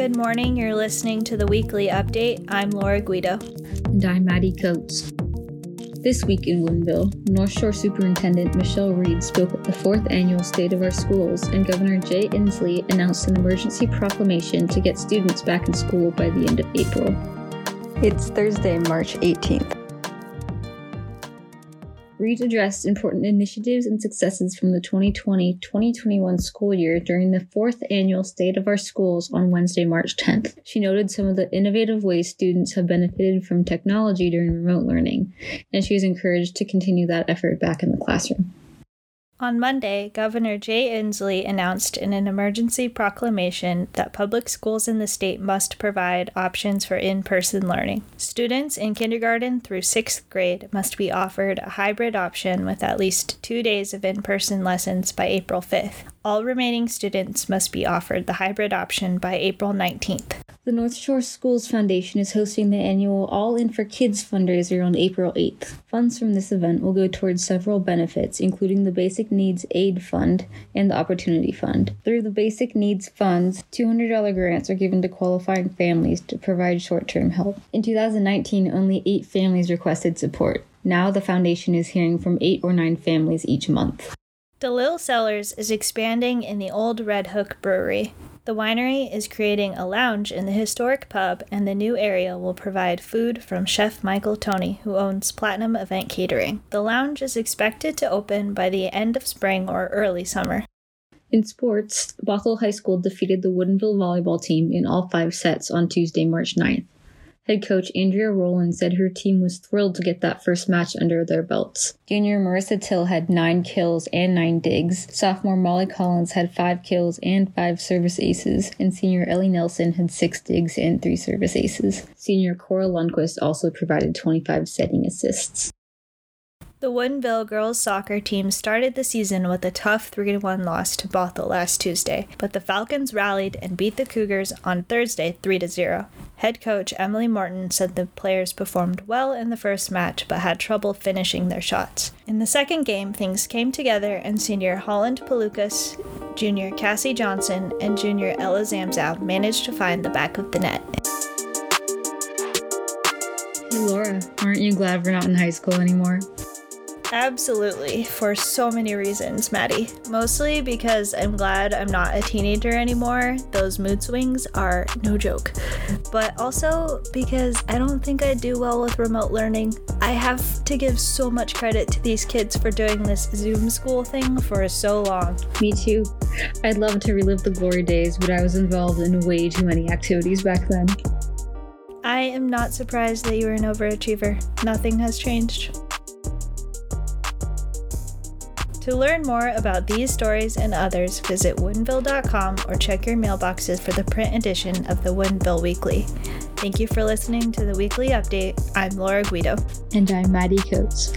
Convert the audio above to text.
Good morning. You're listening to the weekly update. I'm Laura Guido. And I'm Maddie Coates. This week in Woodinville, Northshore Superintendent Michelle Reid spoke at the fourth annual State of Our Schools, and Governor Jay Inslee announced an emergency proclamation to get students back in school by the end of April. It's Thursday, March 18th. Reid addressed important initiatives and successes from the 2020 2021 school year during the fourth annual State of Our Schools on Wednesday, March 10th. She noted some of the innovative ways students have benefited from technology during remote learning, and she was encouraged to continue that effort back in the classroom. On Monday, Governor Jay Inslee announced in an emergency proclamation that public schools in the state must provide options for in person learning. Students in kindergarten through sixth grade must be offered a hybrid option with at least two days of in person lessons by April 5th. All remaining students must be offered the hybrid option by April 19th. The Northshore Schools Foundation is hosting the annual All In for Kids fundraiser on April 8th. Funds from this event will go towards several benefits, including the Basic Needs Aid Fund and the Opportunity Fund. Through the Basic Needs Funds, $200 grants are given to qualifying families to provide short term help. In 2019, only eight families requested support. Now the foundation is hearing from eight or nine families each month. DeLille Cellars is expanding in the old Redhook Brewery. The winery is creating a lounge in the historic pub, and the new area will provide food from Chef Michael Tony, who owns Platinum Event Catering. The lounge is expected to open by the end of spring or early summer. In sports, Bothell High School defeated the Woodinville volleyball team in all five sets on Tuesday, March 9th. Head coach Andrea Rowland said her team was thrilled to get that first match under their belts. Junior Marissa Till had nine kills and nine digs. Sophomore Molly Collins had five kills and five service aces, and senior Ellie Nelson had six digs and three service aces. Senior Cora Lundquist also provided 25 setting assists. The Woodinville girls soccer team started the season with a tough 3 1 loss to Bothell last Tuesday, but the Falcons rallied and beat the Cougars on Thursday 3 0. Head coach Emily Morton said the players performed well in the first match but had trouble finishing their shots. In the second game, things came together and senior Holland Palukas, junior Cassie Johnson, and junior Ella Zamzow managed to find the back of the net. Hey Laura, aren't you glad we're not in high school anymore? Absolutely, for so many reasons, Maddie. Mostly because I'm glad I'm not a teenager anymore. Those mood swings are no joke. But also because I don't think I'd do well with remote learning. I have to give so much credit to these kids for doing this Zoom school thing for so long. Me too. I'd love to relive the glory days, but I was involved in way too many activities back then. I am not surprised that you are an overachiever. Nothing has changed. To learn more about these stories and others, visit woodinville.com or check your mailboxes for the print edition of the Woodinville Weekly. Thank you for listening to the weekly update. I'm Laura Guido. And I'm Maddie Coates.